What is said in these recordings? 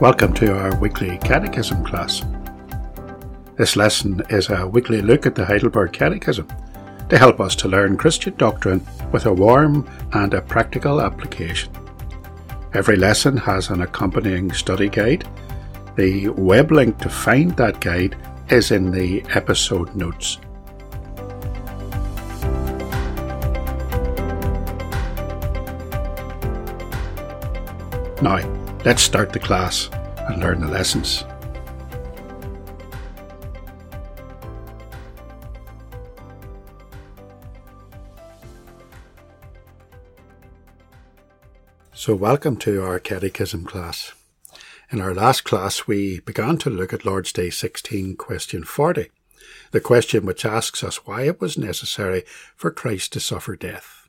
Welcome to our weekly Catechism class. This lesson is a weekly look at the Heidelberg Catechism to help us to learn Christian doctrine with a warm and a practical application. Every lesson has an accompanying study guide. The web link to find that guide is in the episode notes. Now, let's start the class and learn the lessons. So, welcome to our Catechism class. In our last class, we began to look at Lord's Day 16, question 40, the question which asks us why it was necessary for Christ to suffer death.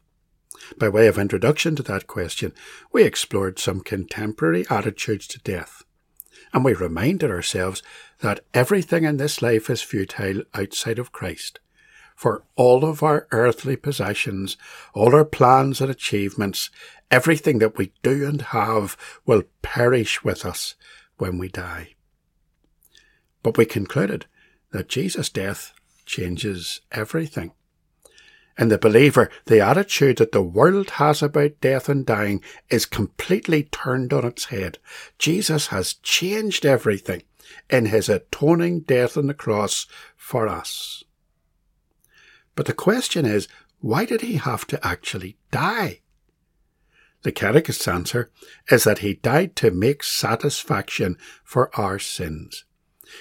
By way of introduction to that question, we explored some contemporary attitudes to death, and we reminded ourselves that everything in this life is futile outside of Christ. For all of our earthly possessions, all our plans and achievements, everything that we do and have will perish with us when we die. But we concluded that Jesus' death changes everything. In the believer, the attitude that the world has about death and dying is completely turned on its head. Jesus has changed everything in his atoning death on the cross for us. But the question is, why did he have to actually die? The catechist's answer is that he died to make satisfaction for our sins.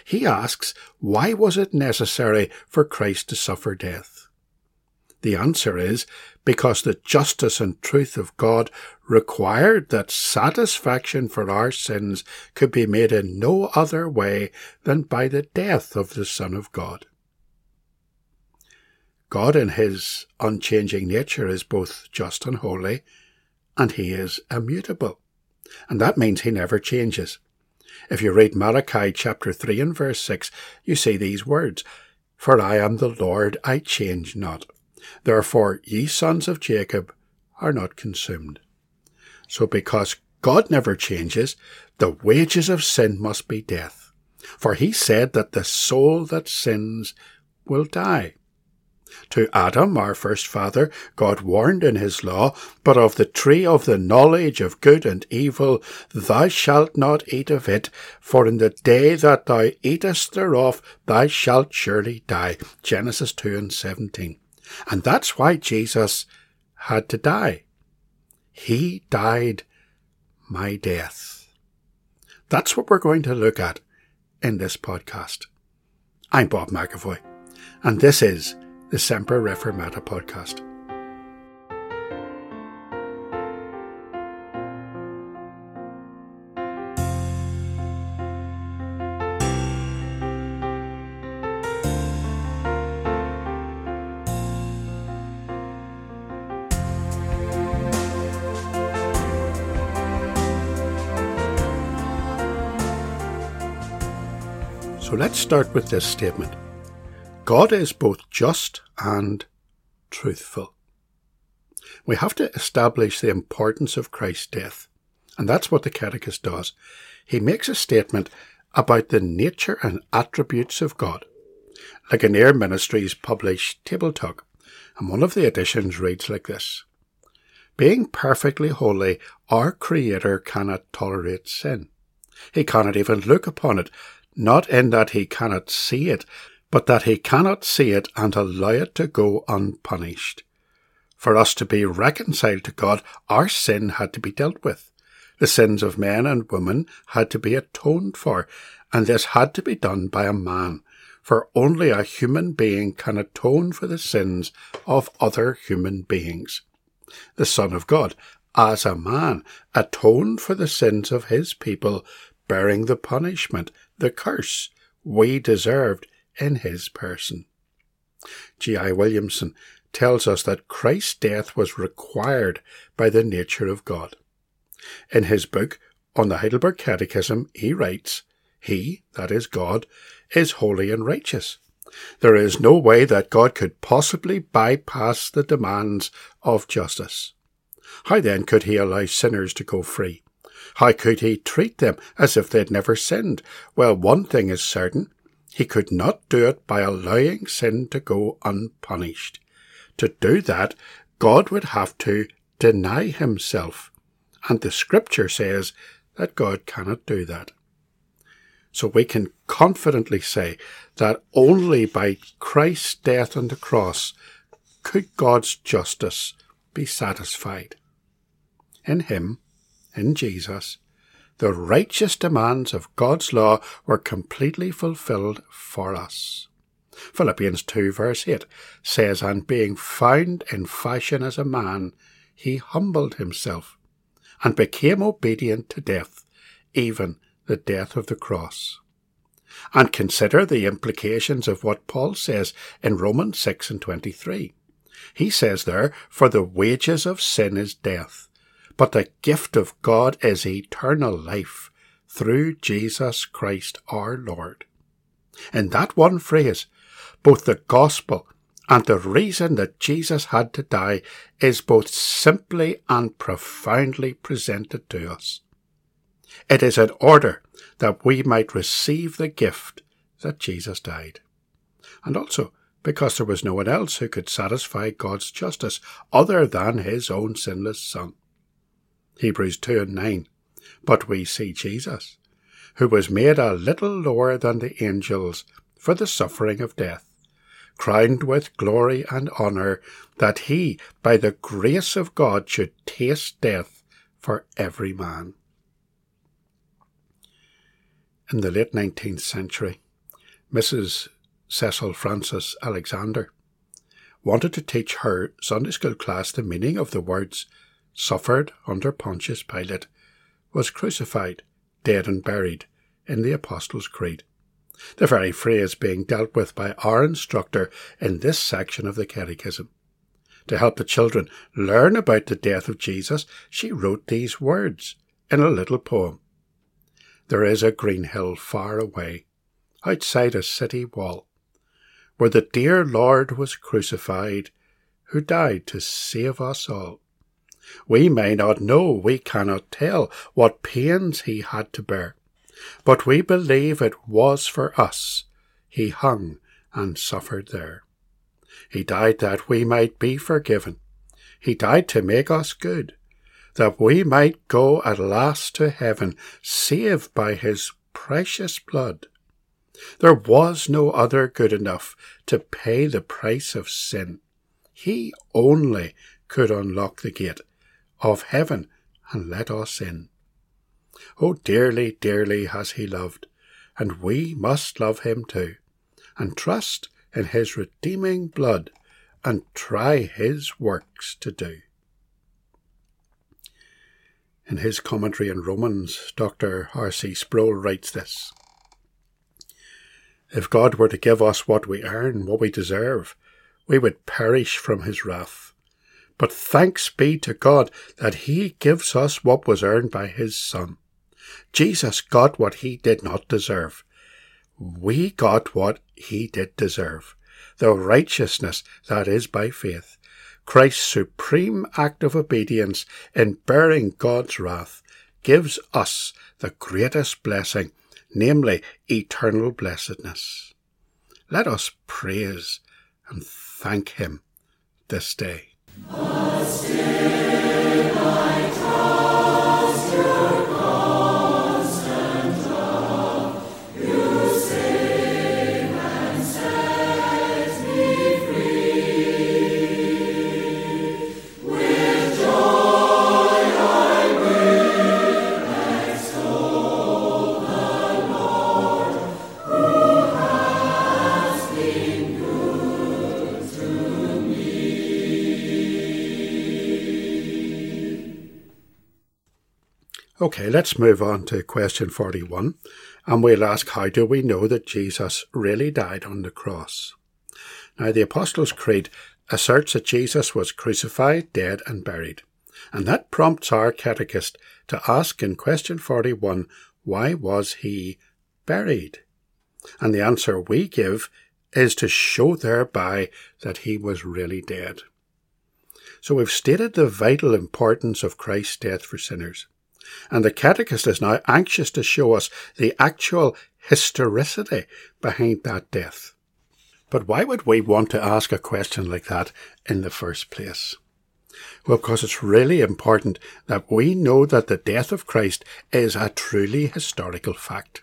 He asks, why was it necessary for Christ to suffer death? The answer is because the justice and truth of God required that satisfaction for our sins could be made in no other way than by the death of the Son of God. God in his unchanging nature is both just and holy, and he is immutable. And that means he never changes. If you read Malachi chapter 3 and verse 6, you see these words, For I am the Lord, I change not. Therefore, ye sons of Jacob are not consumed. So, because God never changes, the wages of sin must be death. For he said that the soul that sins will die. To Adam, our first father, God warned in his law, But of the tree of the knowledge of good and evil, thou shalt not eat of it, for in the day that thou eatest thereof, thou shalt surely die. Genesis 2 and 17. And that's why Jesus had to die. He died my death. That's what we're going to look at in this podcast. I'm Bob McAvoy, and this is the Semper Reformata podcast. So let's start with this statement God is both just and truthful. We have to establish the importance of Christ's death, and that's what the Catechist does. He makes a statement about the nature and attributes of God. Ligonier Ministries published Table Talk, and one of the editions reads like this Being perfectly holy, our Creator cannot tolerate sin. He cannot even look upon it not in that he cannot see it, but that he cannot see it and allow it to go unpunished. For us to be reconciled to God, our sin had to be dealt with. The sins of men and women had to be atoned for, and this had to be done by a man, for only a human being can atone for the sins of other human beings. The Son of God, as a man, atoned for the sins of his people, bearing the punishment the curse we deserved in his person. G.I. Williamson tells us that Christ's death was required by the nature of God. In his book on the Heidelberg Catechism, he writes, He, that is God, is holy and righteous. There is no way that God could possibly bypass the demands of justice. How then could he allow sinners to go free? How could he treat them as if they'd never sinned? Well, one thing is certain. He could not do it by allowing sin to go unpunished. To do that, God would have to deny himself. And the scripture says that God cannot do that. So we can confidently say that only by Christ's death on the cross could God's justice be satisfied. In Him, in Jesus, the righteous demands of God's law were completely fulfilled for us. Philippians 2 verse 8 says, And being found in fashion as a man, he humbled himself, and became obedient to death, even the death of the cross. And consider the implications of what Paul says in Romans 6 and 23. He says there, For the wages of sin is death, but the gift of God is eternal life through Jesus Christ our Lord. In that one phrase, both the gospel and the reason that Jesus had to die is both simply and profoundly presented to us. It is in order that we might receive the gift that Jesus died. And also because there was no one else who could satisfy God's justice other than his own sinless Son. Hebrews 2 and 9. But we see Jesus, who was made a little lower than the angels for the suffering of death, crowned with glory and honour, that he, by the grace of God, should taste death for every man. In the late 19th century, Mrs. Cecil Frances Alexander wanted to teach her Sunday school class the meaning of the words suffered under Pontius Pilate, was crucified, dead and buried in the Apostles' Creed. The very phrase being dealt with by our instructor in this section of the Catechism. To help the children learn about the death of Jesus, she wrote these words in a little poem. There is a green hill far away, outside a city wall, where the dear Lord was crucified, who died to save us all. We may not know, we cannot tell what pains he had to bear, but we believe it was for us he hung and suffered there. He died that we might be forgiven. He died to make us good, that we might go at last to heaven, saved by his precious blood. There was no other good enough to pay the price of sin. He only could unlock the gate of heaven and let us in. Oh, dearly, dearly has he loved, and we must love him too, and trust in his redeeming blood, and try his works to do. In his commentary on Romans, Dr. R.C. Sproul writes this If God were to give us what we earn, what we deserve, we would perish from his wrath. But thanks be to God that He gives us what was earned by His Son. Jesus got what He did not deserve. We got what He did deserve. The righteousness that is by faith. Christ's supreme act of obedience in bearing God's wrath gives us the greatest blessing, namely eternal blessedness. Let us praise and thank Him this day. Austin. Okay, let's move on to question 41, and we'll ask how do we know that Jesus really died on the cross? Now, the Apostles' Creed asserts that Jesus was crucified, dead, and buried, and that prompts our catechist to ask in question 41, why was he buried? And the answer we give is to show thereby that he was really dead. So we've stated the vital importance of Christ's death for sinners. And the catechist is now anxious to show us the actual historicity behind that death. But why would we want to ask a question like that in the first place? Well, because it's really important that we know that the death of Christ is a truly historical fact.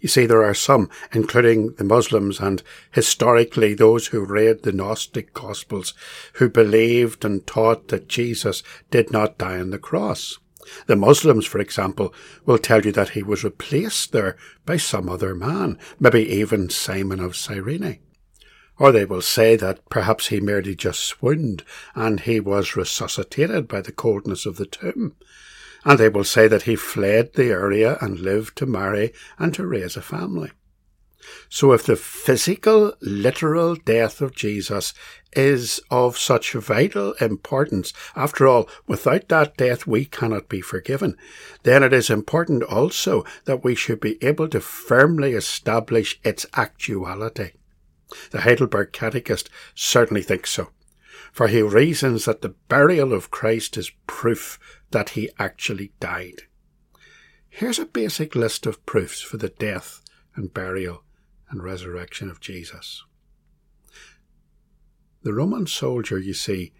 You see, there are some, including the Muslims and historically those who read the Gnostic Gospels, who believed and taught that Jesus did not die on the cross. The Muslims, for example, will tell you that he was replaced there by some other man, maybe even Simon of Cyrene. Or they will say that perhaps he merely just swooned and he was resuscitated by the coldness of the tomb. And they will say that he fled the area and lived to marry and to raise a family. So if the physical, literal death of Jesus is of such vital importance, after all, without that death we cannot be forgiven, then it is important also that we should be able to firmly establish its actuality. The Heidelberg Catechist certainly thinks so, for he reasons that the burial of Christ is proof that he actually died. Here's a basic list of proofs for the death and burial and resurrection of Jesus. The Roman soldier, you see,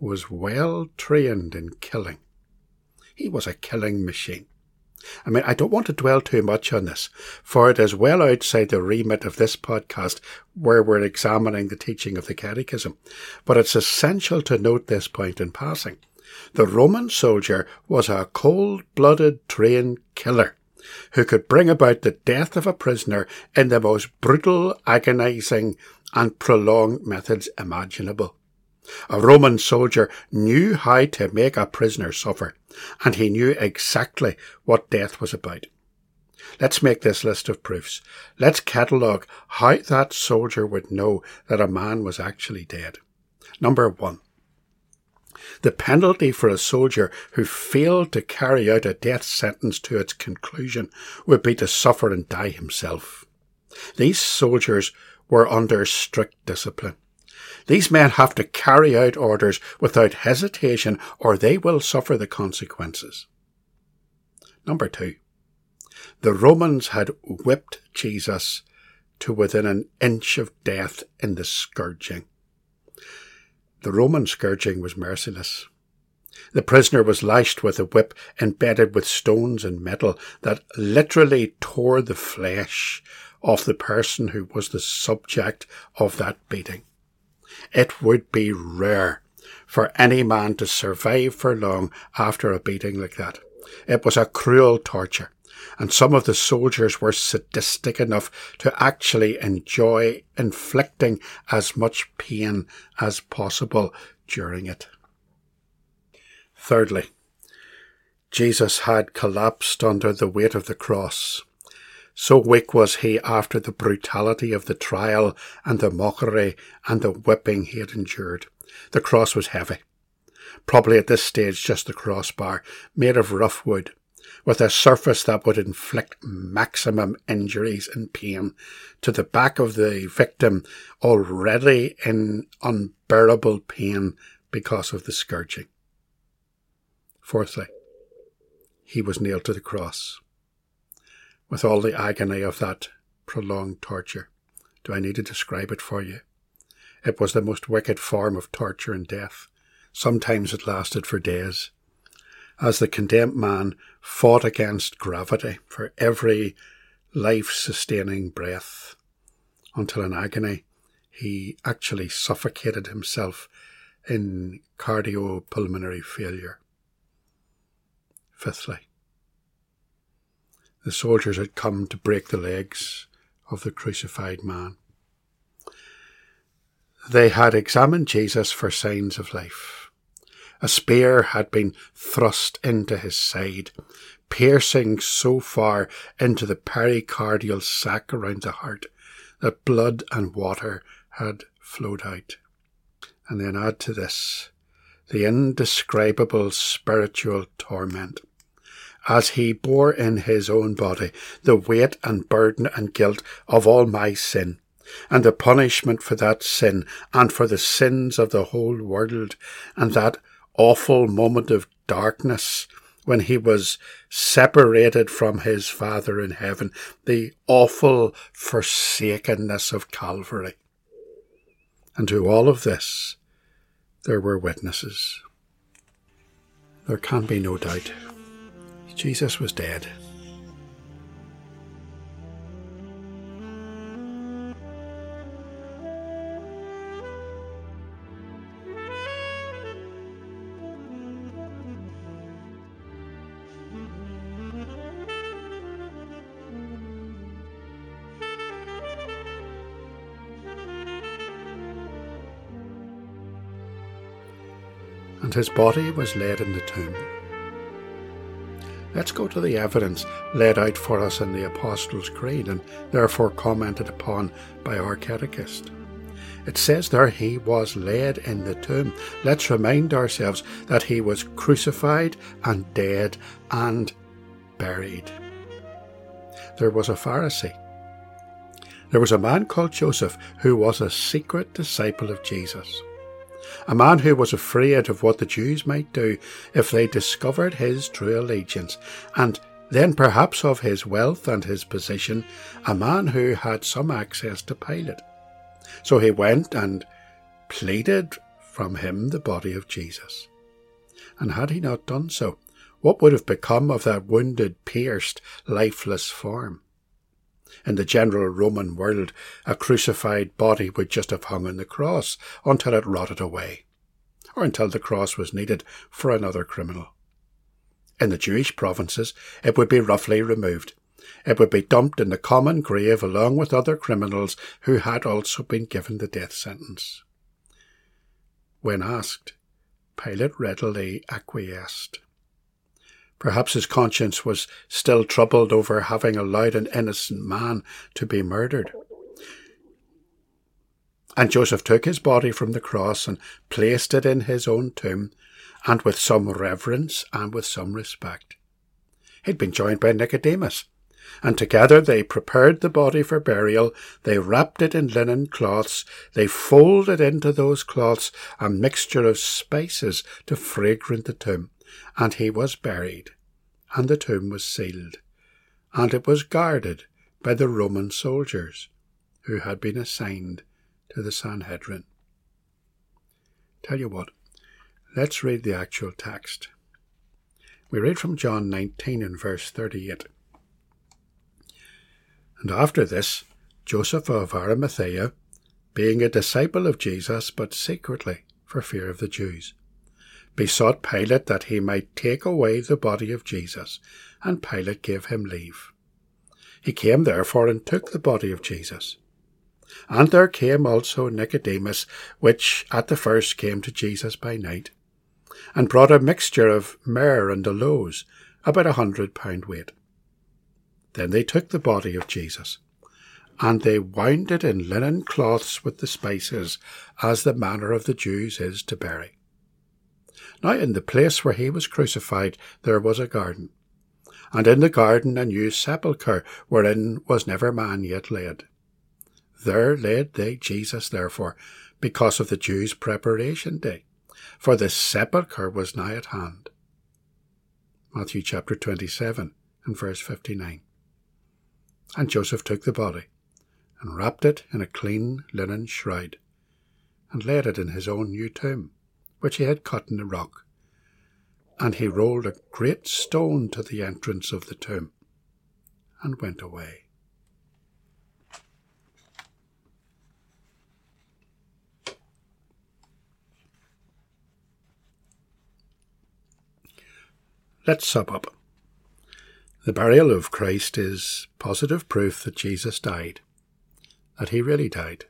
was well trained in killing. He was a killing machine. I mean, I don't want to dwell too much on this, for it is well outside the remit of this podcast where we're examining the teaching of the Catechism. But it's essential to note this point in passing. The Roman soldier was a cold-blooded trained killer who could bring about the death of a prisoner in the most brutal, agonizing, and prolonged methods imaginable. A Roman soldier knew how to make a prisoner suffer, and he knew exactly what death was about. Let's make this list of proofs. Let's catalogue how that soldier would know that a man was actually dead. Number one. The penalty for a soldier who failed to carry out a death sentence to its conclusion would be to suffer and die himself. These soldiers were under strict discipline. These men have to carry out orders without hesitation or they will suffer the consequences. Number two, the Romans had whipped Jesus to within an inch of death in the scourging. The Roman scourging was merciless. The prisoner was lashed with a whip embedded with stones and metal that literally tore the flesh off the person who was the subject of that beating. It would be rare for any man to survive for long after a beating like that. It was a cruel torture, and some of the soldiers were sadistic enough to actually enjoy inflicting as much pain as possible during it. Thirdly, Jesus had collapsed under the weight of the cross. So weak was he after the brutality of the trial and the mockery and the whipping he had endured. The cross was heavy. Probably at this stage just the crossbar, made of rough wood, with a surface that would inflict maximum injuries and pain to the back of the victim already in unbearable pain because of the scourging. Fourthly, he was nailed to the cross with all the agony of that prolonged torture. Do I need to describe it for you? It was the most wicked form of torture and death. Sometimes it lasted for days. As the condemned man fought against gravity for every life sustaining breath, until in agony he actually suffocated himself in cardiopulmonary failure. Fifthly, the soldiers had come to break the legs of the crucified man. They had examined Jesus for signs of life. A spear had been thrust into his side, piercing so far into the pericardial sac around the heart that blood and water had flowed out. And then add to this the indescribable spiritual torment as he bore in his own body the weight and burden and guilt of all my sin, and the punishment for that sin and for the sins of the whole world, and that awful moment of darkness when he was separated from his Father in heaven, the awful forsakenness of Calvary. And to all of this, there were witnesses. There can be no doubt. Jesus was dead. And his body was laid in the tomb. Let's go to the evidence laid out for us in the Apostles' Creed and therefore commented upon by our catechist. It says there he was laid in the tomb. Let's remind ourselves that he was crucified and dead and buried. There was a Pharisee. There was a man called Joseph who was a secret disciple of Jesus a man who was afraid of what the Jews might do if they discovered his true allegiance, and then perhaps of his wealth and his position, a man who had some access to Pilate. So he went and pleaded from him the body of Jesus. And had he not done so, what would have become of that wounded, pierced, lifeless form? In the general Roman world, a crucified body would just have hung on the cross until it rotted away, or until the cross was needed for another criminal. In the Jewish provinces, it would be roughly removed. It would be dumped in the common grave along with other criminals who had also been given the death sentence. When asked, Pilate readily acquiesced. Perhaps his conscience was still troubled over having allowed an innocent man to be murdered. And Joseph took his body from the cross and placed it in his own tomb, and with some reverence and with some respect. He'd been joined by Nicodemus, and together they prepared the body for burial. They wrapped it in linen cloths. They folded into those cloths a mixture of spices to fragrant the tomb and he was buried, and the tomb was sealed, and it was guarded by the Roman soldiers who had been assigned to the Sanhedrin. Tell you what, let's read the actual text. We read from John 19 and verse 38. And after this, Joseph of Arimathea, being a disciple of Jesus, but secretly for fear of the Jews, besought Pilate that he might take away the body of Jesus, and Pilate gave him leave. He came therefore and took the body of Jesus. And there came also Nicodemus, which at the first came to Jesus by night, and brought a mixture of myrrh and aloes, about a hundred pound weight. Then they took the body of Jesus, and they wound it in linen cloths with the spices, as the manner of the Jews is to bury. Now in the place where he was crucified there was a garden, and in the garden a new sepulchre, wherein was never man yet laid. There laid they Jesus, therefore, because of the Jews' preparation day, for the sepulchre was nigh at hand. Matthew chapter 27 and verse 59. And Joseph took the body, and wrapped it in a clean linen shroud, and laid it in his own new tomb, which he had cut in the rock. And he rolled a great stone to the entrance of the tomb and went away. Let's sum up. The burial of Christ is positive proof that Jesus died, that he really died,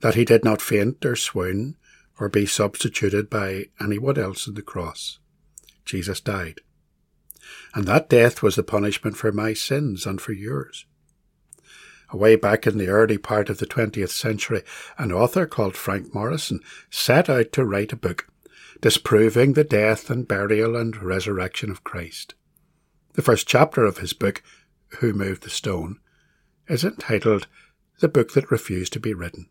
that he did not faint or swoon, or be substituted by anyone else on the cross. Jesus died. And that death was the punishment for my sins and for yours. Away back in the early part of the 20th century, an author called Frank Morison set out to write a book disproving the death and burial and resurrection of Christ. The first chapter of his book, Who Moved the Stone, is entitled The Book That Refused to Be Written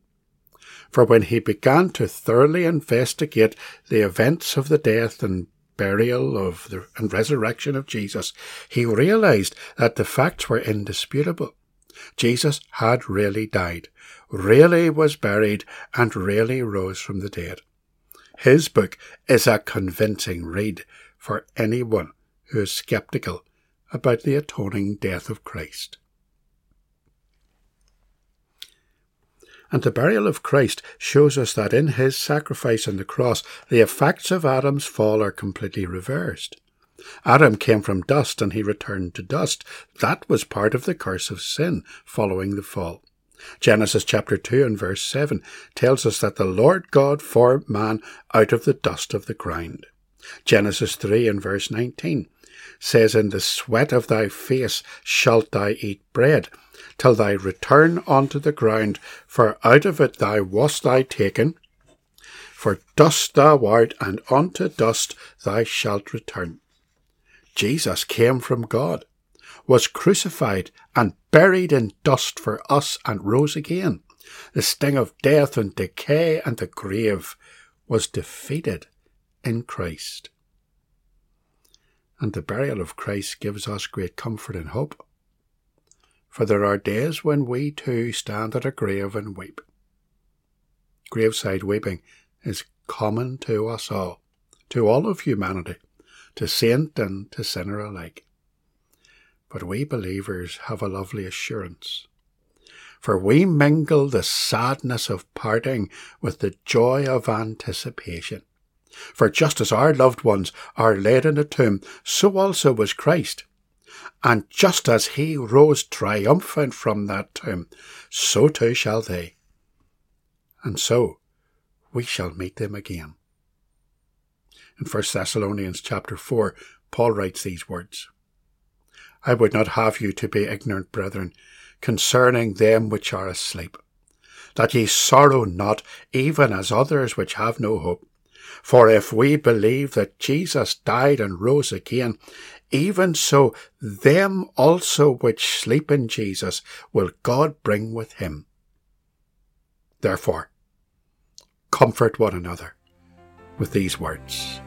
for when he began to thoroughly investigate the events of the death and burial of the, and resurrection of Jesus, he realized that the facts were indisputable. Jesus had really died, really was buried, and really rose from the dead. His book is a convincing read for anyone who is skeptical about the atoning death of Christ. And the burial of Christ shows us that in his sacrifice on the cross, the effects of Adam's fall are completely reversed. Adam came from dust and he returned to dust. That was part of the curse of sin following the fall. Genesis chapter 2 and verse 7 tells us that the Lord God formed man out of the dust of the ground. Genesis 3 and verse 19 says, In the sweat of thy face shalt thou eat bread, till thy return unto the ground, for out of it thou wast thou taken. For dust thou art, and unto dust thou shalt return. Jesus came from God, was crucified and buried in dust for us, and rose again. The sting of death and decay and the grave was defeated in Christ. And the burial of Christ gives us great comfort and hope. For there are days when we too stand at a grave and weep. Graveside weeping is common to us all, to all of humanity, to saint and to sinner alike. But we believers have a lovely assurance. For we mingle the sadness of parting with the joy of anticipation. For just as our loved ones are laid in a tomb, so also was Christ. And just as he rose triumphant from that tomb, so too shall they. And so we shall meet them again. In 1 Thessalonians chapter 4, Paul writes these words I would not have you to be ignorant, brethren, concerning them which are asleep, that ye sorrow not, even as others which have no hope. For if we believe that Jesus died and rose again, even so them also which sleep in Jesus will God bring with him. Therefore, comfort one another with these words.